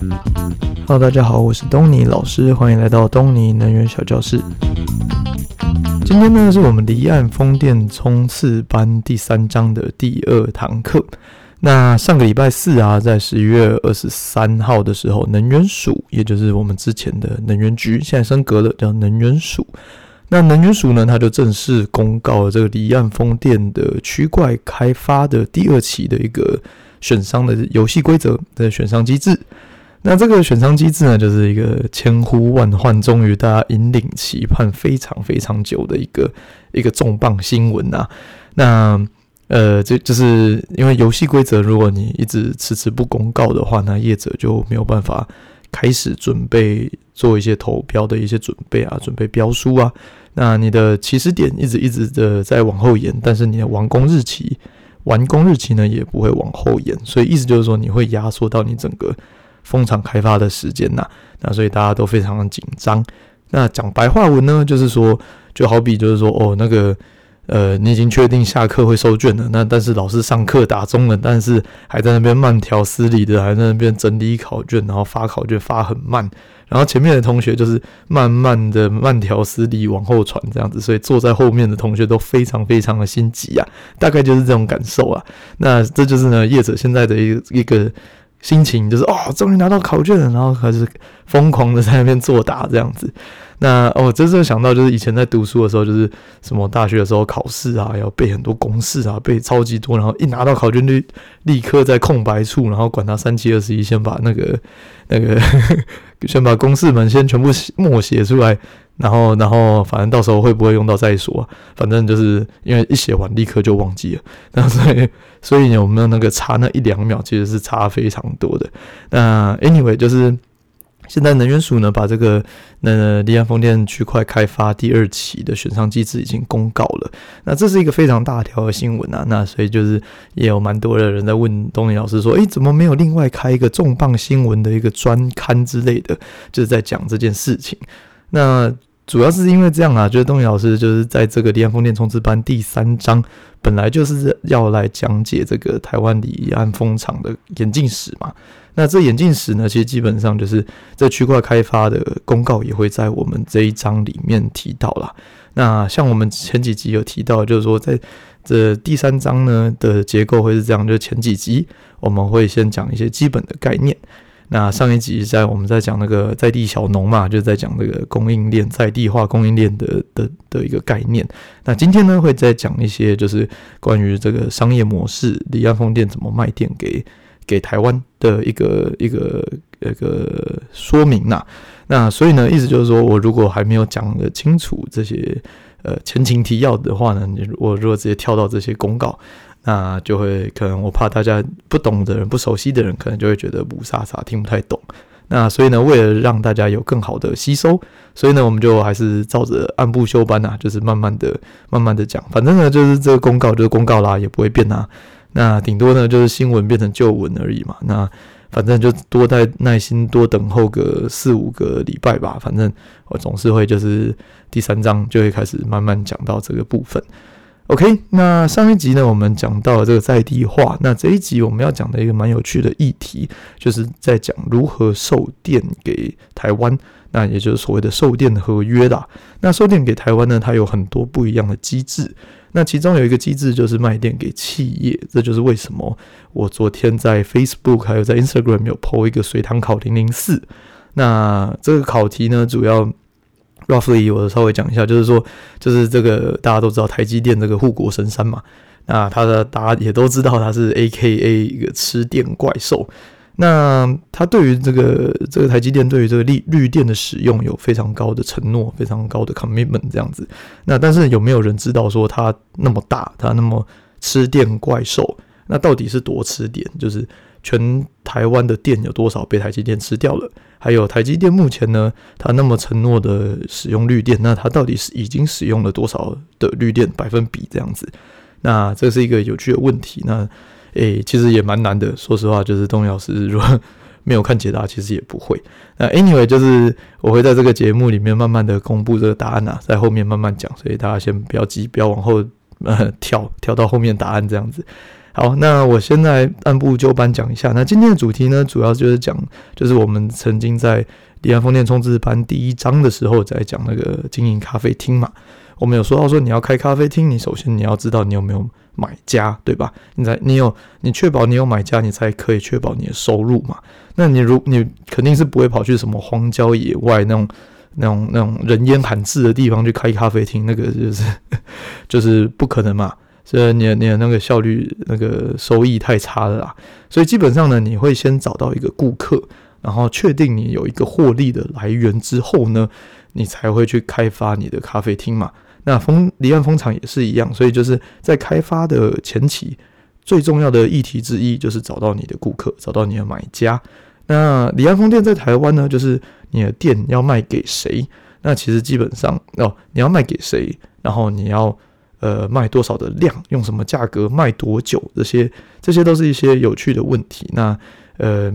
Hello，大家好，我是东尼老师，欢迎来到东尼能源小教室。今天呢，是我们离岸风电冲刺班第三章的第二堂课。那上个礼拜四啊，在十一月二十三号的时候，能源署，也就是我们之前的能源局，现在升格了，叫能源署。那能源署呢，它就正式公告了这个离岸风电的区块开发的第二期的一个选商的游戏规则的选商机制。那这个选仓机制呢，就是一个千呼万唤，终于大家引领期盼非常非常久的一个一个重磅新闻呐。那呃，这就是因为游戏规则，如果你一直迟迟不公告的话，那业者就没有办法开始准备做一些投标的一些准备啊，准备标书啊。那你的起始点一直一直的在往后延，但是你的完工日期完工日期呢也不会往后延，所以意思就是说你会压缩到你整个风场开发的时间呐。那所以大家都非常的紧张。那讲白话文呢，就是说就好比就是说哦那个。呃，你已经确定下课会收卷了，那但是老师上课打钟了，但是还在那边慢条斯理的，还在那边整理考卷，然后发考卷发很慢，然后前面的同学就是慢慢的慢条斯理往后传这样子，所以坐在后面的同学都非常非常的心急啊，大概就是这种感受啊。那这就是呢，业者现在的一一个心情，就是哦，终于拿到考卷了，然后开始疯狂的在那边作答这样子。那哦，真正想到就是以前在读书的时候，就是什么大学的时候考试啊，要背很多公式啊，背超级多，然后一拿到考卷就立刻在空白处，然后管他三七二十一，先把那个那个 先把公式们先全部默写出来，然后然后反正到时候会不会用到再说，反正就是因为一写完立刻就忘记了，那所以所以有没有那个差那一两秒，其实是差非常多的。那 anyway 就是。现在能源署呢，把这个那离岸风电区块开发第二期的选商机制已经公告了。那这是一个非常大条的新闻啊。那所以就是也有蛮多的人在问东尼老师说：“诶，怎么没有另外开一个重磅新闻的一个专刊之类的？”就是在讲这件事情。那主要是因为这样啊，就是东尼老师就是在这个离岸风电冲刺班第三章，本来就是要来讲解这个台湾离岸风场的演进史嘛。那这演进史呢，其实基本上就是这区块开发的公告也会在我们这一章里面提到啦。那像我们前几集有提到，就是说在这第三章呢的结构会是这样，就前几集我们会先讲一些基本的概念。那上一集在我们在讲那个在地小农嘛，就在讲这个供应链在地化供应链的的的一个概念。那今天呢会再讲一些就是关于这个商业模式，离岸风电怎么卖电给。给台湾的一个一个一个说明呐，那所以呢，意思就是说我如果还没有讲得清楚这些呃前情提要的话呢，你我如果直接跳到这些公告，那就会可能我怕大家不懂的人、不熟悉的人，可能就会觉得雾煞煞听不太懂。那所以呢，为了让大家有更好的吸收，所以呢，我们就还是照着按部就班呐，就是慢慢的、慢慢的讲。反正呢，就是这个公告就是公告啦，也不会变啊。那顶多呢，就是新闻变成旧闻而已嘛。那反正就多待耐心，多等候个四五个礼拜吧。反正我总是会就是第三章就会开始慢慢讲到这个部分。OK，那上一集呢，我们讲到了这个在地化。那这一集我们要讲的一个蛮有趣的议题，就是在讲如何售电给台湾。那也就是所谓的售电合约啦。那售电给台湾呢，它有很多不一样的机制。那其中有一个机制就是卖电给企业，这就是为什么我昨天在 Facebook 还有在 Instagram 有 po 一个随堂考零零四。那这个考题呢，主要 roughly 我稍微讲一下，就是说，就是这个大家都知道台积电这个护国神山嘛，那它的大家也都知道它是 AKA 一个吃电怪兽。那他对于这个这个台积电对于这个绿绿电的使用有非常高的承诺，非常高的 commitment 这样子。那但是有没有人知道说它那么大，它那么吃电怪兽，那到底是多吃电？就是全台湾的电有多少被台积电吃掉了？还有台积电目前呢，它那么承诺的使用绿电，那它到底是已经使用了多少的绿电百分比这样子？那这是一个有趣的问题。那诶、其实也蛮难的。说实话，就是东尼老师如果没有看解答，其实也不会。那 anyway，就是我会在这个节目里面慢慢的公布这个答案啊，在后面慢慢讲，所以大家先不要急，不要往后呃跳跳到后面答案这样子。好，那我现在按部就班讲一下。那今天的主题呢，主要就是讲，就是我们曾经在离岸风电冲刺班第一章的时候，在讲那个经营咖啡厅嘛。我们有说到说，你要开咖啡厅，你首先你要知道你有没有买家，对吧？你在你有你确保你有买家，你才可以确保你的收入嘛。那你如你肯定是不会跑去什么荒郊野外那种那种那种人烟罕至的地方去开咖啡厅，那个就是 就是不可能嘛。这你你的那个效率、那个收益太差了啦。所以基本上呢，你会先找到一个顾客，然后确定你有一个获利的来源之后呢，你才会去开发你的咖啡厅嘛。那风离岸风场也是一样，所以就是在开发的前期，最重要的议题之一就是找到你的顾客，找到你的买家。那离岸风电在台湾呢，就是你的店要卖给谁？那其实基本上哦，你要卖给谁，然后你要。呃，卖多少的量，用什么价格卖多久？这些这些都是一些有趣的问题。那呃，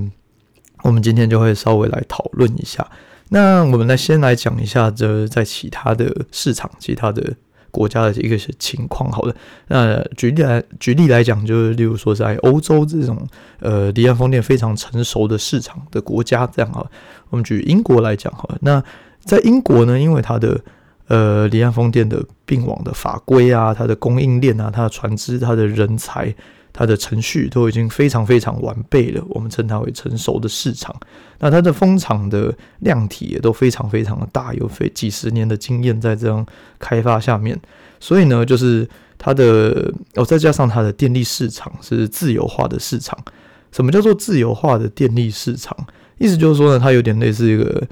我们今天就会稍微来讨论一下。那我们来先来讲一下，这在其他的市场、其他的国家的一个情况。好了，那举例来举例来讲，就是例如说在欧洲这种呃离岸风电非常成熟的市场的国家，这样哈，我们举英国来讲好了。那在英国呢，因为它的呃，离岸风电的并网的法规啊，它的供应链啊，它的船只、它的人才、它的程序都已经非常非常完备了。我们称它为成熟的市场。那它的风场的量体也都非常非常的大，有非几十年的经验在这样开发下面。所以呢，就是它的哦，再加上它的电力市场是自由化的市场。什么叫做自由化的电力市场？意思就是说呢，它有点类似一个。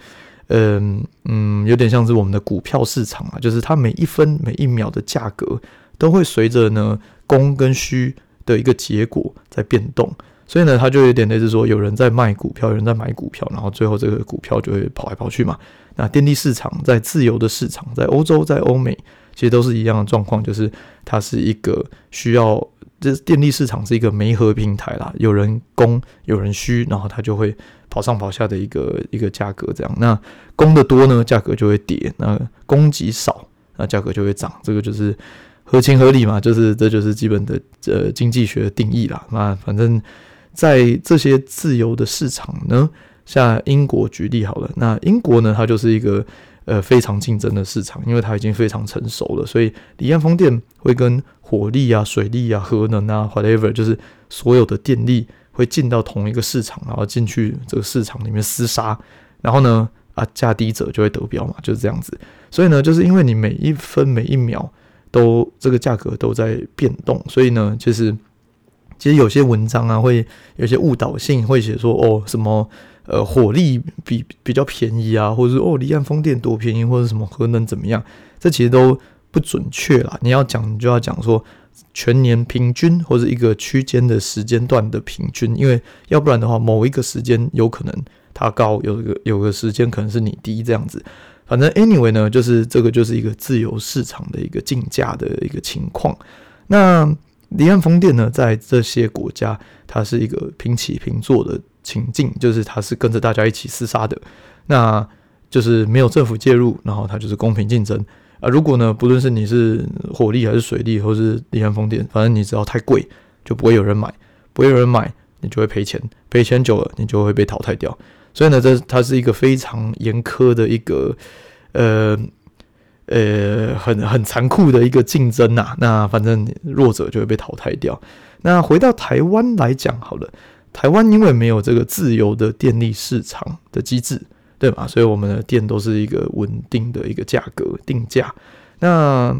嗯嗯，有点像是我们的股票市场啊，就是它每一分每一秒的价格都会随着呢供跟需的一个结果在变动，所以呢，它就有点类似说有人在卖股票，有人在买股票，然后最后这个股票就会跑来跑去嘛。那电力市场在自由的市场，在欧洲，在欧美，其实都是一样的状况，就是它是一个需要。这电力市场是一个媒合平台啦，有人供，有人需，然后它就会跑上跑下的一个一个价格这样。那供的多呢，价格就会跌；那供给少，那价格就会涨。这个就是合情合理嘛，就是这就是基本的呃经济学的定义啦。那反正在这些自由的市场呢，像英国举例好了，那英国呢，它就是一个。呃，非常竞争的市场，因为它已经非常成熟了，所以离岸风电会跟火力啊、水力啊、核能啊，whatever，就是所有的电力会进到同一个市场，然后进去这个市场里面厮杀，然后呢，啊，价低者就会得标嘛，就是这样子。所以呢，就是因为你每一分每一秒都这个价格都在变动，所以呢，就是其实有些文章啊，会有些误导性，会写说哦什么。呃，火力比比较便宜啊，或者是哦，离岸风电多便宜，或者什么核能怎么样？这其实都不准确啦。你要讲，你就要讲说全年平均或者一个区间的时间段的平均，因为要不然的话，某一个时间有可能它高，有一个有个时间可能是你低这样子。反正 anyway 呢，就是这个就是一个自由市场的一个竞价的一个情况。那离岸风电呢，在这些国家，它是一个平起平坐的。情境就是它是跟着大家一起厮杀的，那就是没有政府介入，然后它就是公平竞争啊。如果呢，不论是你是火力还是水力，或是离岸风电，反正你只要太贵，就不会有人买，不会有人买，你就会赔钱，赔钱久了，你就会被淘汰掉。所以呢，这它是一个非常严苛的一个呃呃很很残酷的一个竞争呐、啊。那反正弱者就会被淘汰掉。那回到台湾来讲，好了。台湾因为没有这个自由的电力市场的机制，对吧？所以我们的电都是一个稳定的一个价格定价。那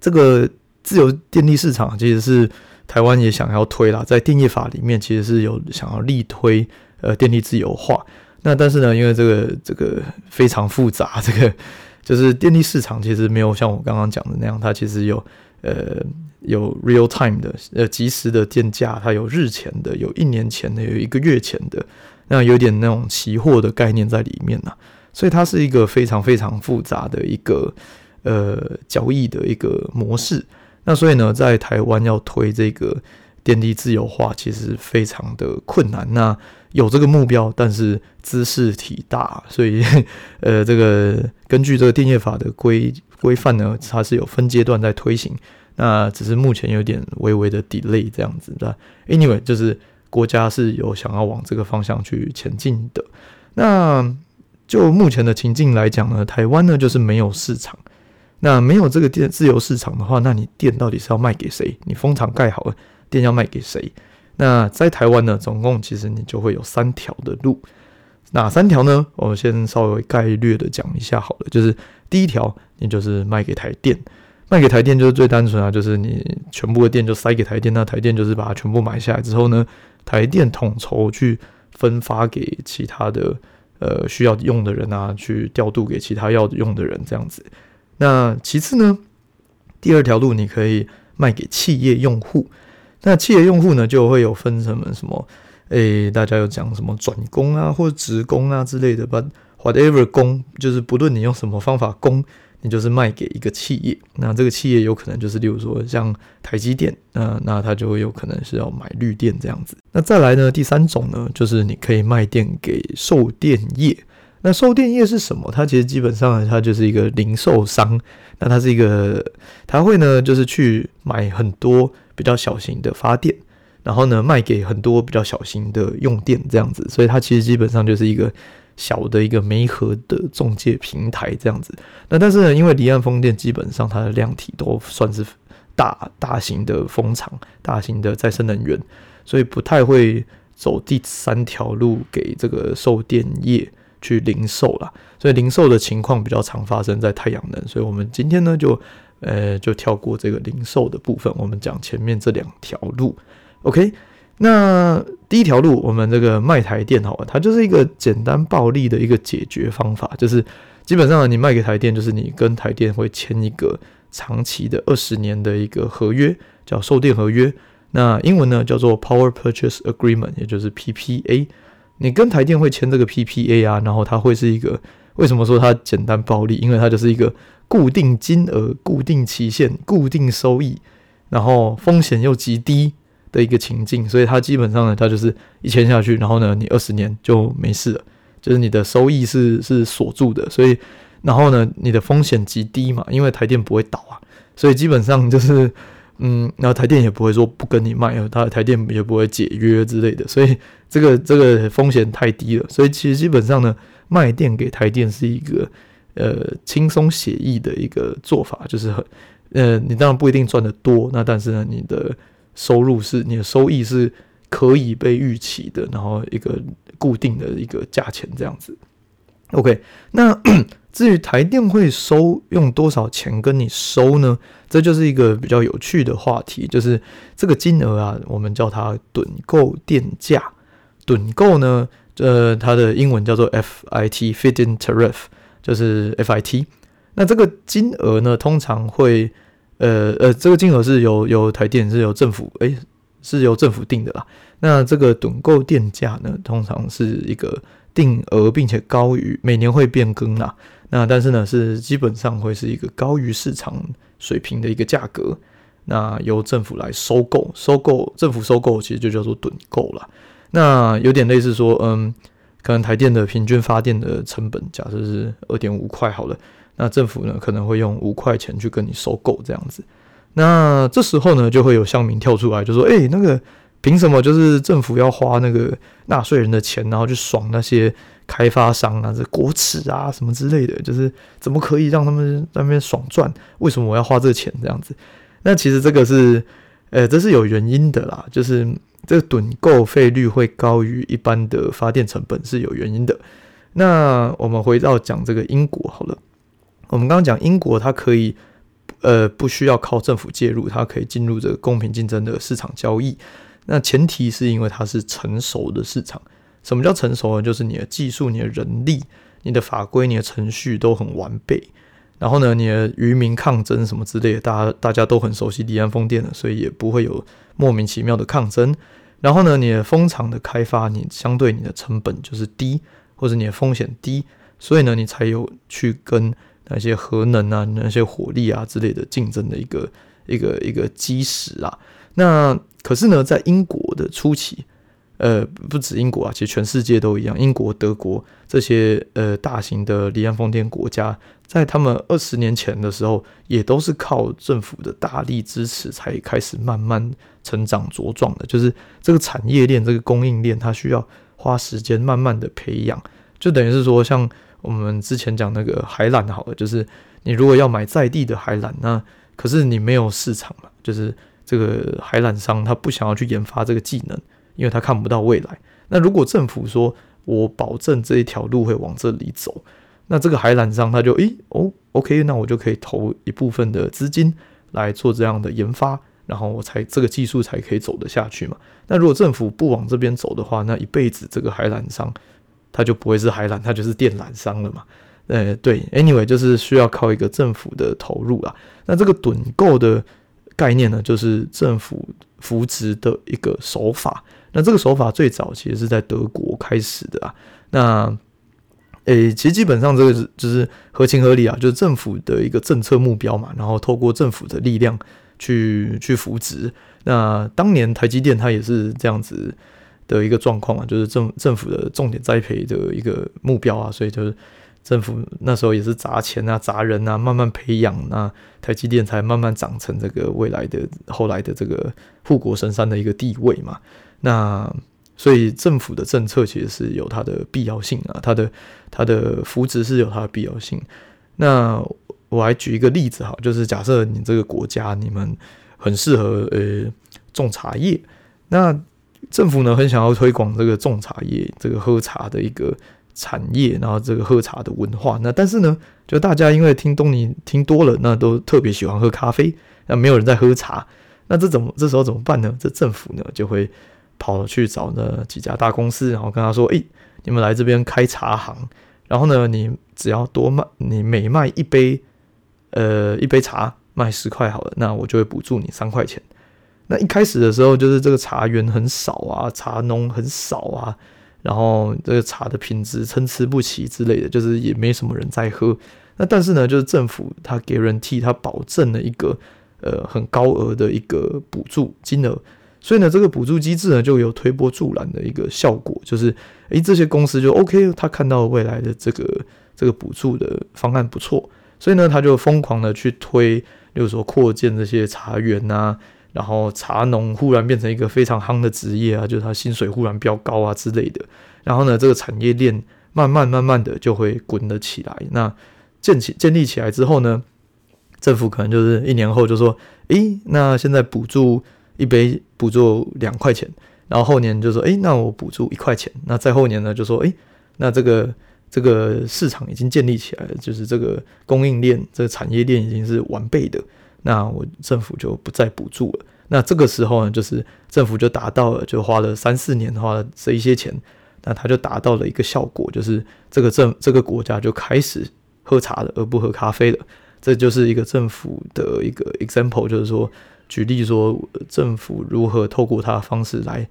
这个自由电力市场其实是台湾也想要推啦，在电业法里面其实是有想要力推呃电力自由化。那但是呢，因为这个这个非常复杂，这个就是电力市场其实没有像我刚刚讲的那样，它其实有呃。有 real time 的，呃，即时的电价，它有日前的，有一年前的，有一个月前的，那有点那种期货的概念在里面呐，所以它是一个非常非常复杂的一个呃交易的一个模式。那所以呢，在台湾要推这个电力自由化，其实非常的困难。那有这个目标，但是姿势体大，所以 呃，这个根据这个电业法的规规范呢，它是有分阶段在推行。那只是目前有点微微的 delay 这样子的。Anyway，就是国家是有想要往这个方向去前进的。那就目前的情境来讲呢，台湾呢就是没有市场。那没有这个电自由市场的话，那你电到底是要卖给谁？你风场盖好了，电要卖给谁？那在台湾呢，总共其实你就会有三条的路。哪三条呢？我先稍微概略的讲一下好了。就是第一条，你就是卖给台电，卖给台电就是最单纯啊，就是你全部的电就塞给台电，那台电就是把它全部买下来之后呢，台电统筹去分发给其他的呃需要用的人啊，去调度给其他要用的人这样子。那其次呢，第二条路你可以卖给企业用户，那企业用户呢就会有分什么什么。诶、大家有讲什么转工啊，或者直供啊之类的吧？Whatever 供，就是不论你用什么方法供，你就是卖给一个企业。那这个企业有可能就是，例如说像台积电，那那它就会有可能是要买绿电这样子。那再来呢，第三种呢，就是你可以卖电给售电业。那售电业是什么？它其实基本上它就是一个零售商。那它是一个，它会呢，就是去买很多比较小型的发电。然后呢，卖给很多比较小型的用电这样子，所以它其实基本上就是一个小的一个媒合的中介平台这样子。那但是呢，因为离岸风电基本上它的量体都算是大大型的风场、大型的再生能源，所以不太会走第三条路给这个售电业去零售啦。所以零售的情况比较常发生在太阳能，所以我们今天呢就呃就跳过这个零售的部分，我们讲前面这两条路。OK，那第一条路，我们这个卖台电好了，它就是一个简单暴力的一个解决方法，就是基本上你卖给台电，就是你跟台电会签一个长期的二十年的一个合约，叫售电合约。那英文呢叫做 Power Purchase Agreement，也就是 PPA。你跟台电会签这个 PPA 啊，然后它会是一个，为什么说它简单暴利？因为它就是一个固定金额、固定期限、固定收益，然后风险又极低。的一个情境，所以它基本上呢，它就是一签下去，然后呢，你二十年就没事了，就是你的收益是是锁住的，所以然后呢，你的风险极低嘛，因为台电不会倒啊，所以基本上就是嗯，然后台电也不会说不跟你卖，它台电也不会解约之类的，所以这个这个风险太低了，所以其实基本上呢，卖电给台电是一个呃轻松写意的一个做法，就是很呃，你当然不一定赚得多，那但是呢，你的收入是你的收益是可以被预期的，然后一个固定的一个价钱这样子。OK，那至于台电会收用多少钱跟你收呢？这就是一个比较有趣的话题，就是这个金额啊，我们叫它趸购电价。趸购呢，呃，它的英文叫做 FIT（Feed-in Tariff），就是 FIT。那这个金额呢，通常会。呃呃，这个金额是由由台电是由政府诶，是由政府定的啦。那这个趸购电价呢，通常是一个定额，并且高于每年会变更啦。那但是呢，是基本上会是一个高于市场水平的一个价格。那由政府来收购，收购政府收购其实就叫做趸购啦。那有点类似说，嗯，可能台电的平均发电的成本，假设是二点五块好了。那政府呢，可能会用五块钱去跟你收购这样子，那这时候呢，就会有乡民跳出来就说：“诶，那个凭什么就是政府要花那个纳税人的钱，然后去爽那些开发商啊，这国耻啊什么之类的，就是怎么可以让他们在那边爽赚？为什么我要花这钱这样子？”那其实这个是，呃，这是有原因的啦，就是这个趸购费率会高于一般的发电成本是有原因的。那我们回到讲这个英国好了。我们刚刚讲英国，它可以，呃，不需要靠政府介入，它可以进入这个公平竞争的市场交易。那前提是因为它是成熟的市场。什么叫成熟呢？就是你的技术、你的人力、你的法规、你的程序都很完备。然后呢，你的渔民抗争什么之类的，大家大家都很熟悉离岸风电的，所以也不会有莫名其妙的抗争。然后呢，你的风场的开发，你相对你的成本就是低，或者你的风险低，所以呢，你才有去跟。那些核能啊，那些火力啊之类的竞争的一个一个一个基石啊。那可是呢，在英国的初期，呃，不止英国啊，其实全世界都一样。英国、德国这些呃大型的离岸风电国家，在他们二十年前的时候，也都是靠政府的大力支持，才开始慢慢成长茁壮的。就是这个产业链、这个供应链，它需要花时间慢慢的培养。就等于是说，像我们之前讲那个海缆，好了，就是你如果要买在地的海缆，那可是你没有市场嘛，就是这个海缆商他不想要去研发这个技能。因为他看不到未来。那如果政府说我保证这一条路会往这里走，那这个海缆商他就诶哦，OK，那我就可以投一部分的资金来做这样的研发，然后我才这个技术才可以走得下去嘛。那如果政府不往这边走的话，那一辈子这个海缆商他就不会是海缆，他就是电缆商了嘛。呃，对，Anyway，就是需要靠一个政府的投入啊。那这个趸购的概念呢，就是政府扶植的一个手法。那这个手法最早其实是在德国开始的啊。那，诶、其实基本上这个是就是合情合理啊，就是政府的一个政策目标嘛，然后透过政府的力量去去扶植。那当年台积电它也是这样子的一个状况啊，就是政政府的重点栽培的一个目标啊，所以就是。政府那时候也是砸钱啊、砸人啊，慢慢培养，那台积电才慢慢长成这个未来的、后来的这个护国神山的一个地位嘛。那所以政府的政策其实是有它的必要性啊，它的它的扶植是有它的必要性。那我还举一个例子哈，就是假设你这个国家你们很适合呃种茶叶，那政府呢很想要推广这个种茶叶、这个喝茶的一个。产业，然后这个喝茶的文化，那但是呢，就大家因为听东尼听多了，那都特别喜欢喝咖啡，那没有人在喝茶，那这怎么这时候怎么办呢？这政府呢就会跑去找那几家大公司，然后跟他说：“哎，你们来这边开茶行，然后呢，你只要多卖，你每卖一杯，呃，一杯茶卖十块好了，那我就会补助你三块钱。那一开始的时候，就是这个茶园很少啊，茶农很少啊。”然后这个茶的品质参差不齐之类的，就是也没什么人在喝。那但是呢，就是政府他给人替他保证了一个呃很高额的一个补助金额，所以呢，这个补助机制呢就有推波助澜的一个效果，就是诶这些公司就 OK，他看到未来的这个这个补助的方案不错，所以呢他就疯狂的去推，例如说扩建这些茶园啊。然后茶农忽然变成一个非常夯的职业啊，就是他薪水忽然飙高啊之类的。然后呢，这个产业链慢慢慢慢的就会滚了起来。那建起建立起来之后呢，政府可能就是一年后就说，诶，那现在补助一杯补助两块钱。然后后年就说，诶，那我补助一块钱。那再后年呢，就说，诶，那这个这个市场已经建立起来了，就是这个供应链这个产业链已经是完备的。那我政府就不再补助了。那这个时候呢，就是政府就达到了，就花了三四年花了这一些钱，那他就达到了一个效果，就是这个政这个国家就开始喝茶了，而不喝咖啡了。这就是一个政府的一个 example，就是说举例说政府如何透过他的方式来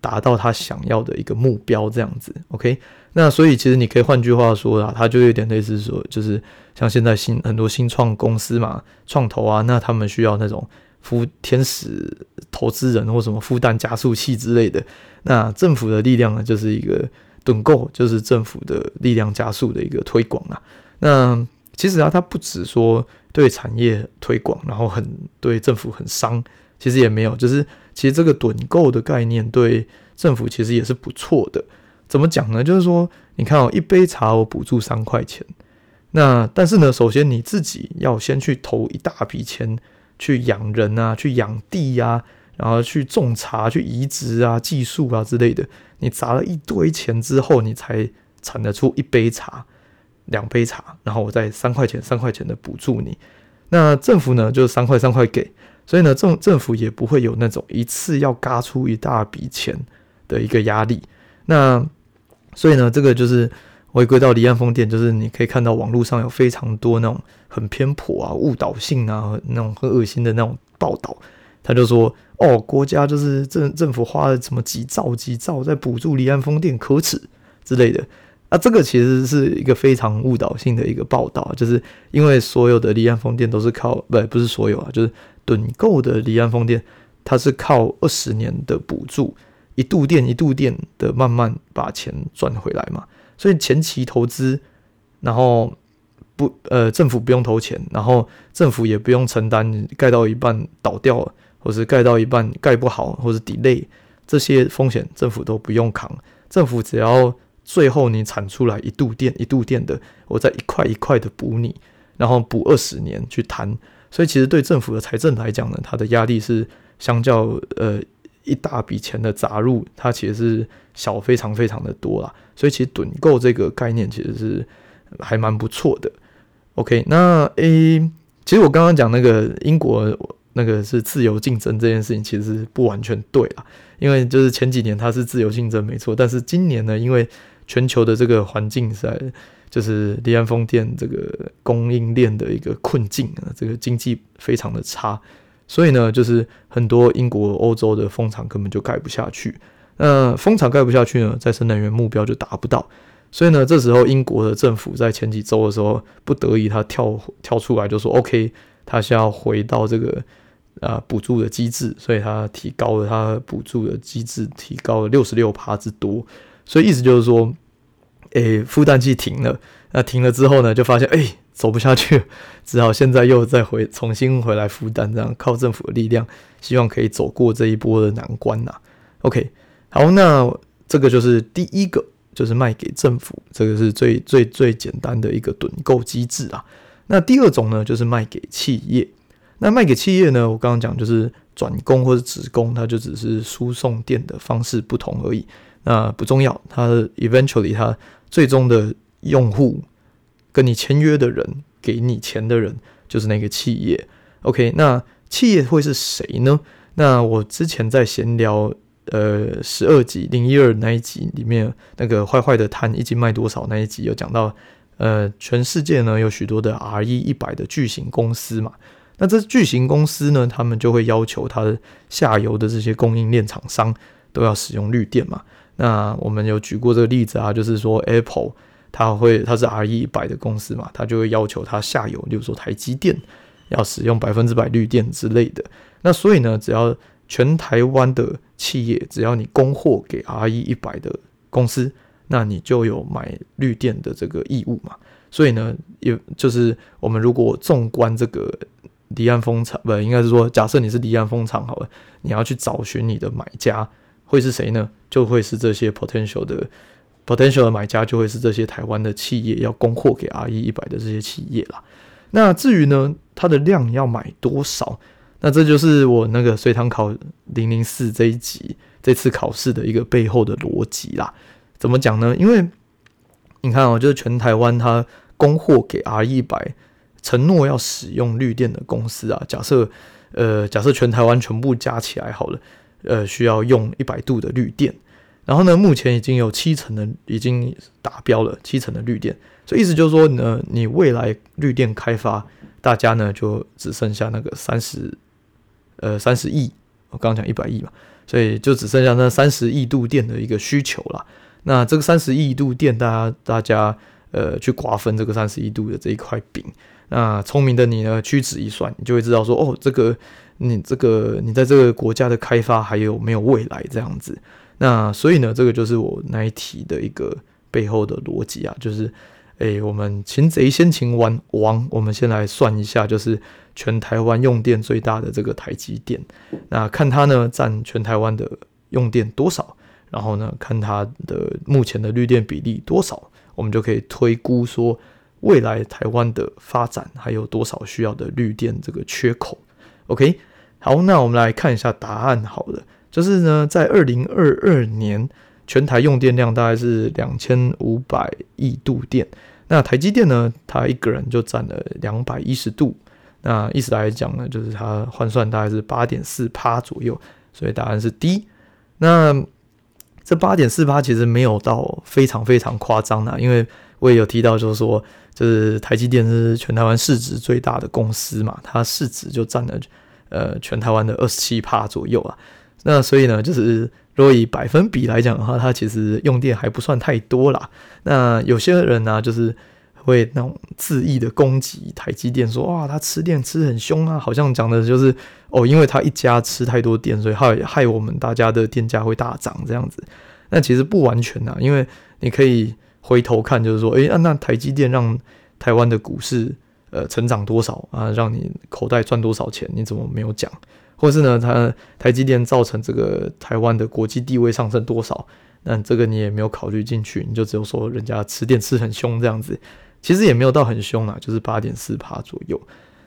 达到他想要的一个目标，这样子。OK。那所以其实你可以换句话说啊，他就有点类似说，就是像现在新很多新创公司嘛，创投啊，那他们需要那种孵天使投资人或什么孵蛋加速器之类的。那政府的力量呢，就是一个趸购，就是政府的力量加速的一个推广啊。那其实啊，它不止说对产业推广，然后很对政府很伤，其实也没有，就是其实这个趸购的概念对政府其实也是不错的。怎么讲呢？就是说，你看哦，一杯茶我补助三块钱，那但是呢，首先你自己要先去投一大笔钱去养人啊，去养地呀、啊，然后去种茶、去移植啊、技术啊之类的，你砸了一堆钱之后，你才产得出一杯茶、两杯茶，然后我再三块钱、三块钱的补助你。那政府呢，就三块三块给，所以呢，政政府也不会有那种一次要嘎出一大笔钱的一个压力。那所以呢，这个就是回归到离岸风电，就是你可以看到网络上有非常多那种很偏颇啊、误导性啊、那种很恶心的那种报道。他就说：“哦，国家就是政政府花了什么几兆几兆在补助离岸风电，可耻之类的。”啊，这个其实是一个非常误导性的一个报道，就是因为所有的离岸风电都是靠不不是所有啊，就是趸购的离岸风电，它是靠二十年的补助。一度电一度电的慢慢把钱赚回来嘛。所以前期投资，然后不呃政府不用投钱，然后政府也不用承担盖到一半倒掉了，或是盖到一半盖不好，或者 delay 这些风险，政府都不用扛。政府只要最后你产出来一度电一度电的，我再一块一块的补你，然后补二十年去谈。所以其实对政府的财政来讲呢，它的压力是相较呃。一大笔钱的砸入，它其实是小非常非常的多啦，所以其实趸购这个概念其实是还蛮不错的。OK，那 A，其实我刚刚讲那个英国那个是自由竞争这件事情，其实不完全对啦，因为就是前几年它是自由竞争没错，但是今年呢，因为全球的这个环境在就是离岸风电这个供应链的一个困境啊，这个经济非常的差。所以呢，就是很多英国、欧洲的风场根本就盖不下去。那风场盖不下去呢，再生能源目标就达不到。所以呢，这时候英国的政府在前几周的时候，不得已他跳跳出来就说：“OK，他是要回到这个啊补助的机制，所以他提高了他补助的机制，提高了六十六趴之多。所以意思就是说，诶、孵蛋器停了。那停了之后呢，就发现诶。走不下去，只好现在又再回重新回来孵蛋，这样靠政府的力量，希望可以走过这一波的难关呐。OK，好，那这个就是第一个，就是卖给政府，这个是最最最简单的一个趸购机制啊。那第二种呢，就是卖给企业。那卖给企业呢，我刚刚讲就是转供或者直供，它就只是输送电的方式不同而已。那不重要，它 eventually 它最终的用户。跟你签约的人，给你钱的人就是那个企业。OK，那企业会是谁呢？那我之前在闲聊，呃，十二集零一二那一集里面，那个坏坏的摊一斤卖多少那一集有讲到，呃，全世界呢有许多的 RE 一百的巨型公司嘛。那这巨型公司呢，他们就会要求它下游的这些供应链厂商都要使用绿电嘛。那我们有举过这个例子啊，就是说 Apple。它会，它是 RE 一百的公司嘛，它就会要求它下游，例如说台积电要使用百分之百绿电之类的。那所以呢，只要全台湾的企业，只要你供货给 RE 一百的公司，那你就有买绿电的这个义务嘛。所以呢，也就是我们如果纵观这个离岸风场，不，应该是说，假设你是离岸风场好了，你要去找寻你的买家会是谁呢？就会是这些 potential 的。potential 的买家就会是这些台湾的企业要供货给 RE 一百的这些企业啦。那至于呢，它的量要买多少？那这就是我那个随堂考零零四这一集这次考试的一个背后的逻辑啦。怎么讲呢？因为你看哦，就是全台湾它供货给 RE 一百，承诺要使用绿电的公司啊，假设呃，假设全台湾全部加起来好了，呃，需要用一百度的绿电。然后呢，目前已经有七成的已经达标了，七成的绿电，所以意思就是说呢，你未来绿电开发，大家呢就只剩下那个三十，呃三十亿，我刚刚讲一百亿嘛，所以就只剩下那三十亿度电的一个需求了。那这个三十亿度电，大家大家呃去瓜分这个三十一度的这一块饼，那聪明的你呢，屈指一算，你就会知道说，哦，这个你这个你在这个国家的开发还有没有未来这样子。那所以呢，这个就是我那一题的一个背后的逻辑啊，就是，诶、我们擒贼先擒王，王，我们先来算一下，就是全台湾用电最大的这个台积电，那看它呢占全台湾的用电多少，然后呢看它的目前的绿电比例多少，我们就可以推估说未来台湾的发展还有多少需要的绿电这个缺口。OK，好，那我们来看一下答案，好了。就是呢，在二零二二年，全台用电量大概是两千五百亿度电。那台积电呢，它一个人就占了两百一十度。那意思来讲呢，就是它换算大概是八点四趴左右。所以答案是 D。那这八点四八其实没有到非常非常夸张的，因为我也有提到，就是说，就是台积电是全台湾市值最大的公司嘛，它市值就占了呃全台湾的二十七趴左右啊。那所以呢，就是如果以百分比来讲的话，它其实用电还不算太多啦。那有些人呢、就是会那种恣意的攻击台积电，说哇，他吃电吃很凶啊，好像讲的就是哦，因为他一家吃太多电，所以害害我们大家的电价会大涨这样子。那其实不完全呐，因为你可以回头看，就是说，诶，那台积电让台湾的股市呃成长多少啊，让你口袋赚多少钱，你怎么没有讲？或是呢，它台积电造成这个台湾的国际地位上升多少？那这个你也没有考虑进去，你就只有说人家吃电吃很凶这样子。其实也没有到很凶啦，就是八点四趴左右。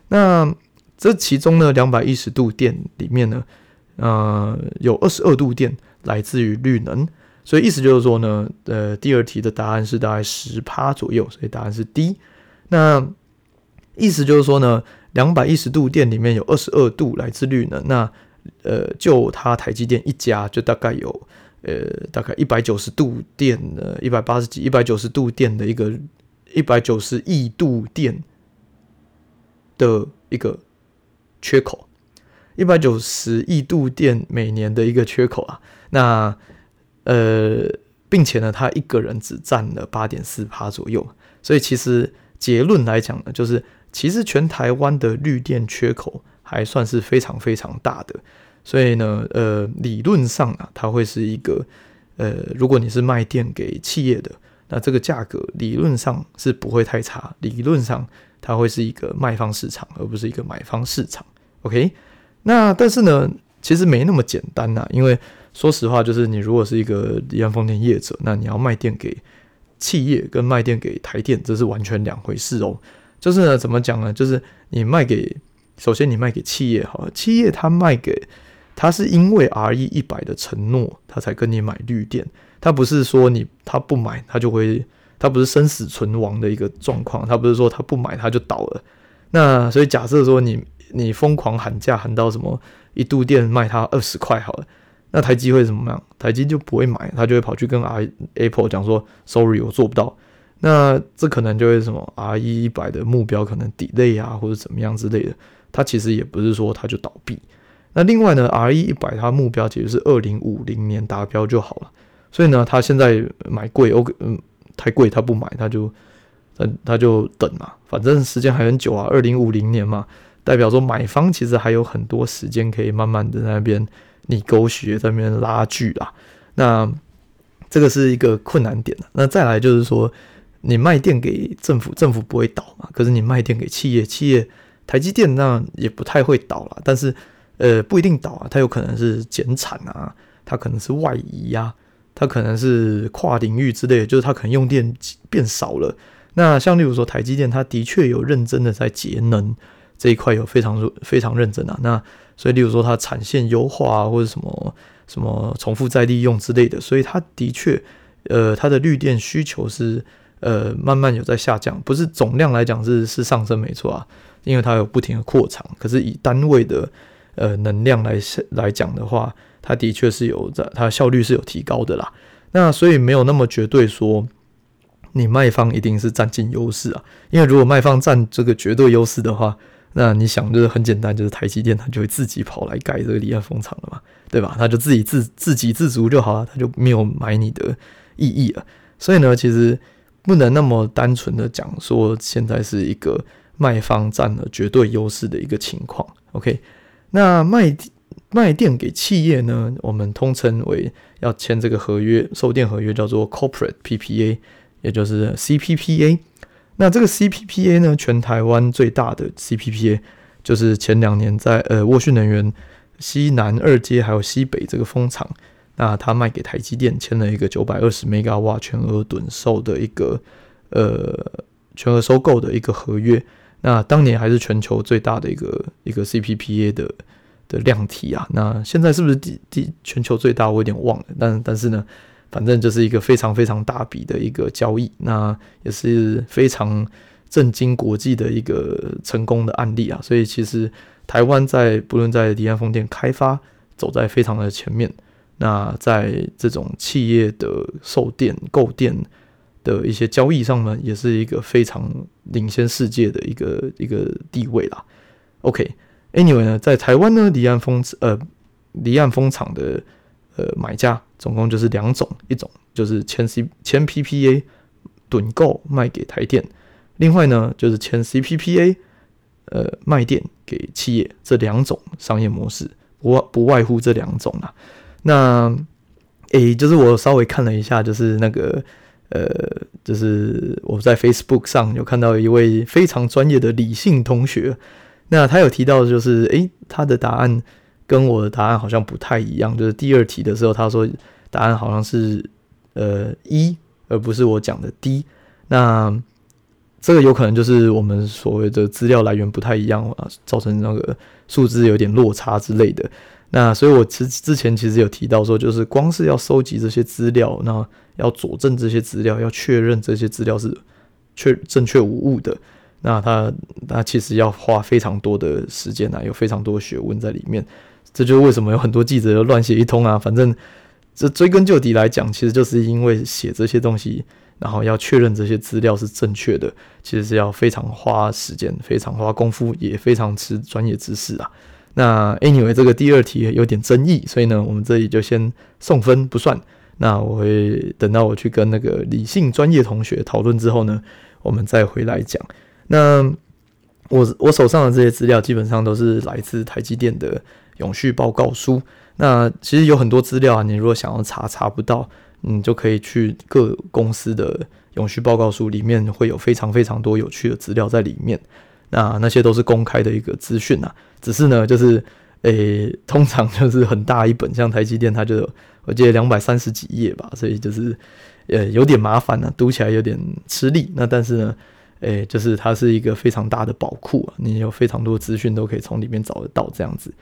那这其中呢，两百一十度电里面呢，呃，有二十二度电来自于绿能，所以意思就是说呢，呃，第二题的答案是大概十趴左右，所以答案是 D。那意思就是说呢，两百一十度电里面有二十二度来自绿能，那呃，就它台积电一家就大概有呃大概一百九十度电的一百八十几一百九十度电的一个。一百九十亿度电的一个缺口，一百九十亿度电每年的一个缺口啊，那呃，并且呢，他一个人只占了八点四趴左右，所以其实结论来讲呢，就是其实全台湾的绿电缺口还算是非常非常大的，所以呢，呃，理论上啊，它会是一个呃，如果你是卖电给企业的。那这个价格理论上是不会太差，理论上它会是一个卖方市场，而不是一个买方市场。OK，那但是呢，其实没那么简单呐，因为说实话，就是你如果是一个离岸风电业者，那你要卖电给企业跟卖电给台电，这是完全两回事哦。就是呢，怎么讲呢？就是你卖给，首先你卖给企业好了，企业它卖给它是因为 RE 一百的承诺，它才跟你买绿电。他不是说你他不买他就会，他不是生死存亡的一个状况，他不是说他不买他就倒了。那所以假设说你你疯狂喊价喊到什么一度电卖他二十块好了，那台积会怎么样？台积就不会买，他就会跑去跟 R Apple 讲说，Sorry 我做不到。那这可能就会什么 RE 一百的目标可能 delay 啊或者怎么样之类的。他其实也不是说他就倒闭。那另外呢，RE 一百它目标其实是二零五零年达标就好了。所以呢，他现在买贵，OK，嗯，太贵他不买，他就，嗯，他就等嘛，反正时间还很久啊，二零五零年嘛，代表说买方其实还有很多时间可以慢慢的那边你勾血，在那边拉锯啊。那这个是一个困难点。那再来就是说，你卖电给政府，政府不会倒嘛，可是你卖电给企业，企业台积电那也不太会倒了，但是呃不一定倒啊，它有可能是减产啊，它可能是外移呀、它可能是跨领域之类的，就是它可能用电变少了。那像例如说台积电，它的确有认真的在节能这一块有非常非常认真啊。那所以例如说它产线优化啊，或者什么什么重复再利用之类的，所以它的确呃它的绿电需求是呃慢慢有在下降，不是总量来讲是是上升没错啊，因为它有不停的扩厂。可是以单位的呃能量来来讲的话。它的确是有在，它效率是有提高的啦。那所以没有那么绝对说，你卖方一定是占尽优势啊。因为如果卖方占这个绝对优势的话，那你想就是很简单，就是台积电它就会自己跑来盖这个离岸风场了嘛，对吧？它就自己自自给自足就好了，它就没有买你的意义了。所以呢，其实不能那么单纯的讲说现在是一个卖方占了绝对优势的一个情况。OK，那卖。卖电给企业呢，我们通称为要签这个合约，售电合约叫做 Corporate PPA，也就是 CPPA。那这个 CPPA 呢，全台湾最大的 CPPA 就是前两年在呃沃旭能源西南二街还有西北这个风场，那他卖给台积电签了一个九百二十兆瓦全额趸售的一个呃全额收购的一个合约。那当年还是全球最大的一个一个 CPPA 的。的量体啊，那现在是不是第第全球最大？我有点忘了，但但是呢，反正就是一个非常非常大笔的一个交易，那也是非常震惊国际的一个成功的案例啊。所以其实台湾在不论在离岸风电开发走在非常的前面，那在这种企业的售电购电的一些交易上呢，也是一个非常领先世界的一个一个地位啦。OK。Anyway 呢，在台湾呢，离岸风呃离岸风场的呃买家总共就是两种，一种就是签 C 签 PPA 趸购卖给台电，另外呢，就是签 CPPA，呃，卖电给企业这两种商业模式，不不外乎这两种啦。那诶、就是我稍微看了一下，就是那个呃，就是我在 Facebook 上有看到一位非常专业的理性同学，那他有提到，就是诶、他的答案跟我的答案好像不太一样，就是第二题的时候，他说答案好像是呃一。而不是我讲的 D，那这个有可能就是我们所谓的资料来源不太一样啊，造成那个数字有点落差之类的。那所以我之之前其实有提到说，就是光是要收集这些资料，那要佐证这些资料，要确认这些资料是确正确无误的，那他那其实要花非常多的时间啊，有非常多学问在里面。这就是为什么有很多记者乱写一通啊，反正。这追根究底来讲，其实就是因为写这些东西，然后要确认这些资料是正确的，其实是要非常花时间、非常花功夫，也非常吃专业知识啊。那 anyway，这个第二题有点争议，所以呢，我们这里就先送分不算。那我会等到我去跟那个理性专业同学讨论之后呢，我们再回来讲。那我我手上的这些资料基本上都是来自台积电的永续报告书。那其实有很多资料啊，你如果想要查查不到，你就可以去各公司的永续报告书里面，会有非常非常多有趣的资料在里面。那那些都是公开的一个资讯啊，只是呢，就是诶、通常就是很大一本，像台积电，它就我记得两百三十几页吧，所以就是呃有点麻烦呢、啊，读起来有点吃力。那但是呢，诶、就是它是一个非常大的宝库啊，你有非常多资讯都可以从里面找得到这样子。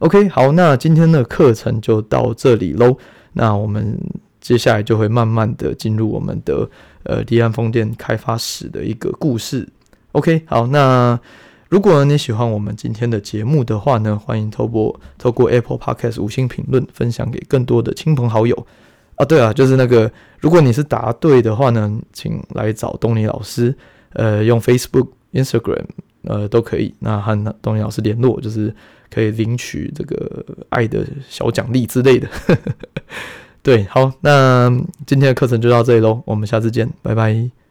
OK，好，那今天的课程就到这里喽。那我们接下来就会慢慢的进入我们的呃离岸风电开发史的一个故事。OK，好，那如果你喜欢我们今天的节目的话呢，欢迎透过透过 Apple Podcast 五星评论，分享给更多的亲朋好友。啊，对啊，就是那个，如果你是答对的话呢，请来找东尼老师，呃，用 Facebook、Instagram，呃，都可以。那和东尼老师联络，就是。可以领取这个爱的小奖励之类的，对，好，那今天的课程就到这里喽，我们下次见，拜拜。